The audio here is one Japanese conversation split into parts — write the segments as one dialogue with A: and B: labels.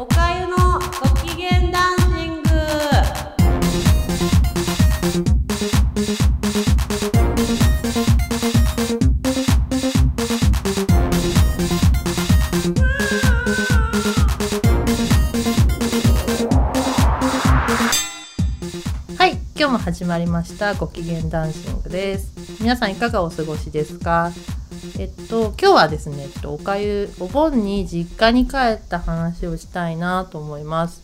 A: おかゆのご機嫌ダンシング。
B: はい、今日も始まりました。ご機嫌ダンシングです。皆さんいかがお過ごしですか？えっと今日はですね、えっとおかゆお盆に実家に帰った話をしたいなと思います。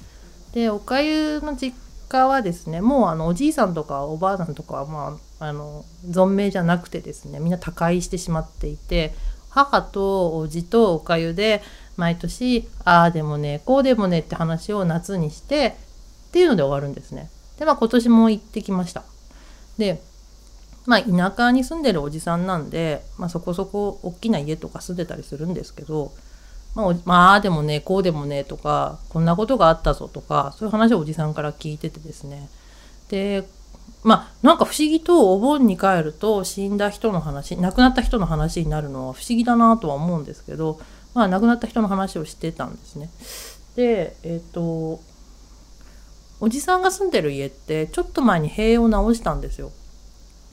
B: で、おかゆの実家はですね、もうあのおじいさんとかおばあさんとかはまああの存命じゃなくてですね、みんな他界してしまっていて、母とおじとおかゆで毎年ああでもねこうでもねって話を夏にしてっていうので終わるんですね。でまあ今年も行ってきました。でまあ田舎に住んでるおじさんなんで、まあ、そこそこ大きな家とか住んでたりするんですけどまあ、まあでもねこうでもねとかこんなことがあったぞとかそういう話をおじさんから聞いててですねでまあなんか不思議とお盆に帰ると死んだ人の話亡くなった人の話になるのは不思議だなとは思うんですけどまあ亡くなった人の話をしてたんですね。でえっ、とおじさんが住んでる家ってちょっと前に塀を直したんですよ。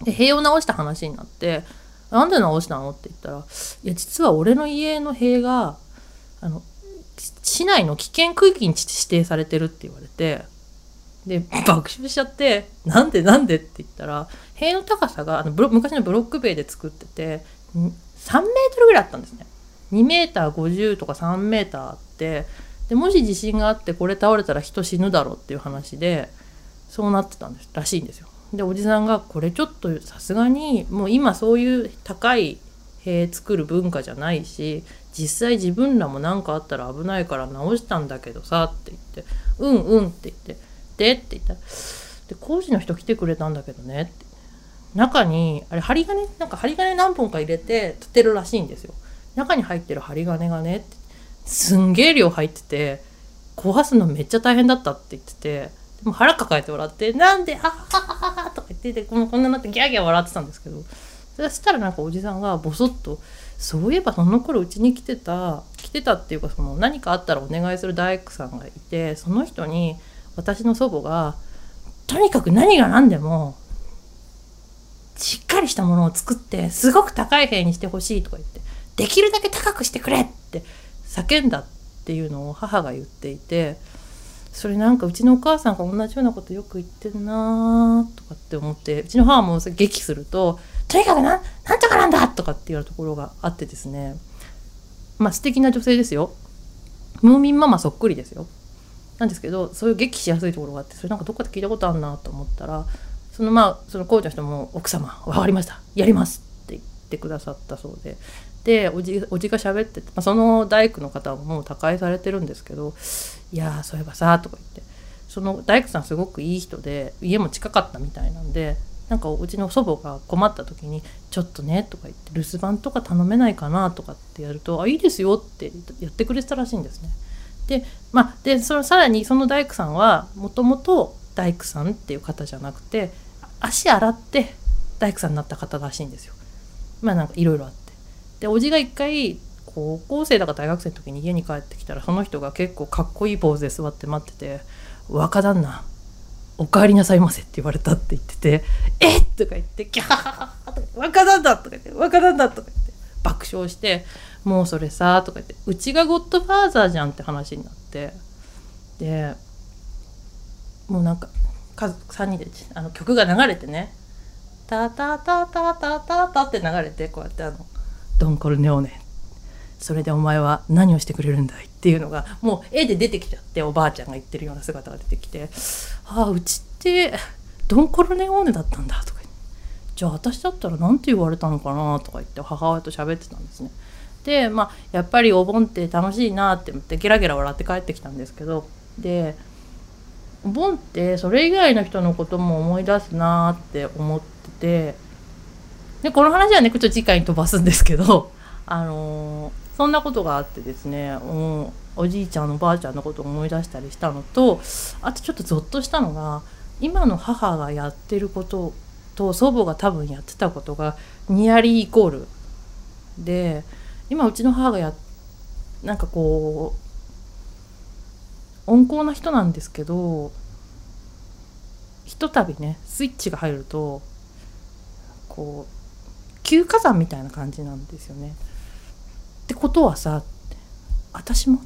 B: で塀を直した話になって「なんで直したの?」って言ったら「いや実は俺の家の塀があの市内の危険区域に指定されてる」って言われてで爆笑しちゃって「なんでなんで?」って言ったら塀の高さがあの昔のブロック塀で作ってて3メートルぐらいあったんですね。2メーター50とか3メーターあってでもし地震があってこれ倒れたら人死ぬだろうっていう話でそうなってたんですらしいんですよ。でおじさんがこれちょっとさすがにもう今そういう高い塀作る文化じゃないし実際自分らも何かあったら危ないから直したんだけどさって言って「うんうん」って言って「で?」って言ったら「で工事の人来てくれたんだけどね」って中にあれ針金？なんか針金何本か入れて立てるらしいんですよ。中に入ってる針金がねってすんげえ量入ってて壊すのめっちゃ大変だったって言っててでも腹抱えて笑って「なんであはははは」とか言ってこんこんななってギャーギャー笑ってたんですけどそしたらなんかおじさんがボソッと「そういえばその頃うちに来てた来てたっていうかその何かあったらお願いする大工さんがいてその人に私の祖母がとにかく何が何でもしっかりしたものを作ってすごく高い塀にしてほしいとか言ってできるだけ高くしてくれって叫んだっていうのを母が言っていてそれなんかうちのお母さんが同じようなことよく言ってるなーとかって思ってうちの母も激すると「とにかくなんなんとかなんだ!」とかっていうところがあってですね。まあ素敵な女性ですよ。ムーミンママそっくりですよ。なんですけどそういう激しやすいところがあってそれなんかどっかで聞いたことあるなと思ったらそのまあその工事の人も「奥様分かりました。やります」って言ってくださったそうで。でおじおじが喋ってて、まあ、その大工の方ももう他界されてるんですけど「いやそういえばさ」とか言ってその大工さんすごくいい人で家も近かったみたいなんでなんかうちの祖母が困った時に「ちょっとね」とか言って「留守番とか頼めないかな」とかってやると「あいいですよ」ってやってくれてたらしいんですね。でまあでそのさらにその大工さんはもともと大工さんっていう方じゃなくて足洗って大工さんになった方らしいんですよ。まあなんかいろいろあって。でおじが一回高校生だか大学生の時に家に帰ってきたらその人が結構かっこいいポーズで座って待ってて「若旦那お帰りなさいませ」って言われたって言ってて「えっ!」とか言って「キャー!」とか「若旦那!」とか言って「若旦那!」とか言って爆笑して「もうそれさ」とか言って「うちがゴッドファーザーじゃん」って話になってでもうなんか家族3人であの曲が流れてね「タタタタタタタ」って流れてこうやってあの「ドンコルネオネ」それでお前は何をしてくれるんだい？っていうのがもう絵で出てきちゃっておばあちゃんが言ってるような姿が出てきて「ああうちってドンコルネオーネだったんだ」とかじゃあ私だったら何て言われたのかなとか言って母親と喋ってたんですね。でまあやっぱりお盆って楽しいなって思ってゲラゲラ笑って帰ってきたんですけどでお盆ってそれ以外の人のことも思い出すなって思っててでこの話はねちょっと次回に飛ばすんですけどあのーそんなことがあってですね、うん、おじいちゃんおばあちゃんのことを思い出したりしたのとあとちょっとゾッとしたのが今の母がやってることと祖母が多分やってたことがニアリーイコールで今うちの母がやなんかこう温厚な人なんですけどひとたびねスイッチが入るとこう急火山みたいな感じなんですよね。ってことはさ私も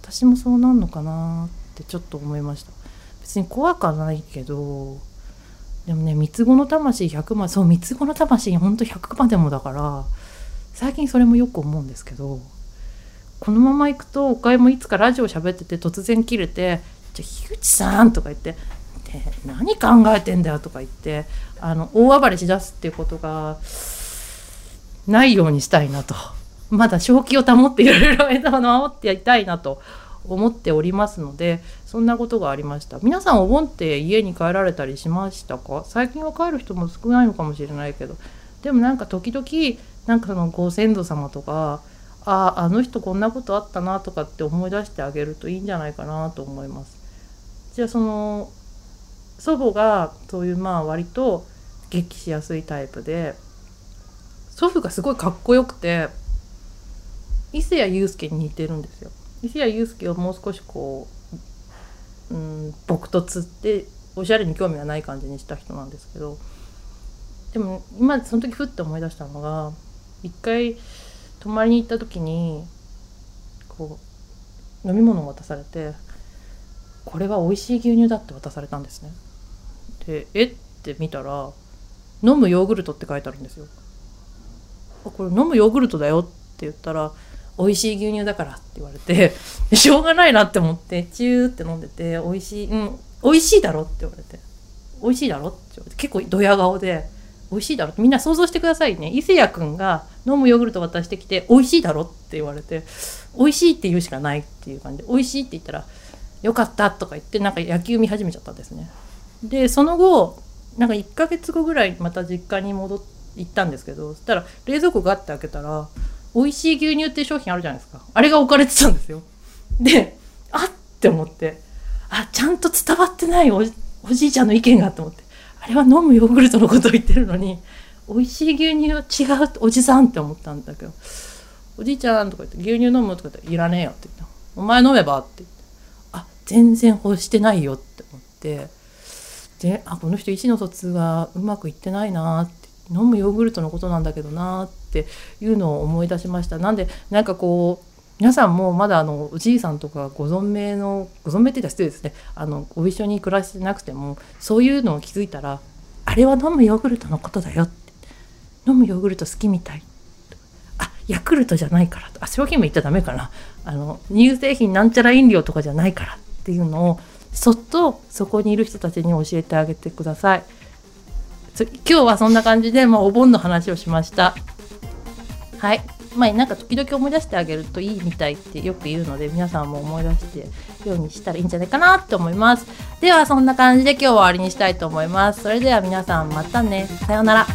B: 私もそうなんのかなってちょっと思いました別に怖くはないけどでもね三つ子の魂100万そう三つ子の魂ほんと100万でもだから最近それもよく思うんですけどこのまま行くとおかえもいつかラジオ喋ってて突然切れて「じゃあ樋口さん」とか言って「何考えてんだよ」とか言ってあの大暴れしだすっていうことがないようにしたいなと。まだ正気を保っていられる間を守ってやりたいなと思っておりますのでそんなことがありました。皆さんお盆って家に帰られたりしましたか？最近は帰る人も少ないのかもしれないけど。でもなんか時々なんかそのご先祖様とかああの人こんなことあったなとかって思い出してあげるといいんじゃないかなと思います。じゃあその祖母がそういうまあ割と激しやすいタイプで祖父がすごいかっこよくて伊勢谷友介に似てるんですよ。伊勢谷友介をもう少しこう、うん、朴突っておしゃれに興味がない感じにした人なんですけどでも今その時ふって思い出したのが一回泊まりに行った時にこう飲み物を渡されてこれは美味しい牛乳だって渡されたんですねでえ？って見たら飲むヨーグルトって書いてあるんですよ。あこれ飲むヨーグルトだよって言ったら美味しい牛乳だからって言われてしょうがないなって思ってチューって飲んでて美味しいうん美味しいだろって言われて美味しいだろって言われて結構ドヤ顔で美味しいだろってみんな想像してくださいね。伊勢谷君が飲むヨーグルト渡してきて美味しいだろって言われて美味しいって言うしかないっていう感じで美味しいって言ったらよかったとか言ってなんか野球見始めちゃったんですね。でその後なんか1ヶ月後ぐらいまた実家に戻って行ったんですけどそしたら冷蔵庫ガッて開けたら美味しい牛乳って商品あるじゃないですか。あれが置かれてたんですよ。であっって思ってあちゃんと伝わってないおじいちゃんの意見がって思ってあれは飲むヨーグルトのことを言ってるのに美味しい牛乳は違うおじさんって思ったんだけどおじいちゃんとか言って牛乳飲むとか言っていらねえよって言った。お前飲めばって言ってあ全然欲してないよって思って。であこの人意思の疎通がうまくいってないなって飲むヨーグルトのことなんだけどなっていうのを思い出しました。なんでなんかこう皆さんもまだあのおじいさんとかご存命のご存命って言ったら失礼ですね。あのご一緒に暮らしてなくてもそういうのを気づいたらあれは飲むヨーグルトのことだよって。飲むヨーグルト好きみたい。あヤクルトじゃないからあ商品名言っちゃダメかな。あの乳製品なんちゃら飲料とかじゃないからっていうのをそっとそこにいる人たちに教えてあげてください。今日はそんな感じで、まあ、お盆の話をしました。はい。まあなんか時々思い出してあげるといいみたいってよく言うので皆さんも思い出してようにしたらいいんじゃないかなって思います。ではそんな感じで今日は終わりにしたいと思います。それでは皆さんまたね。さようなら。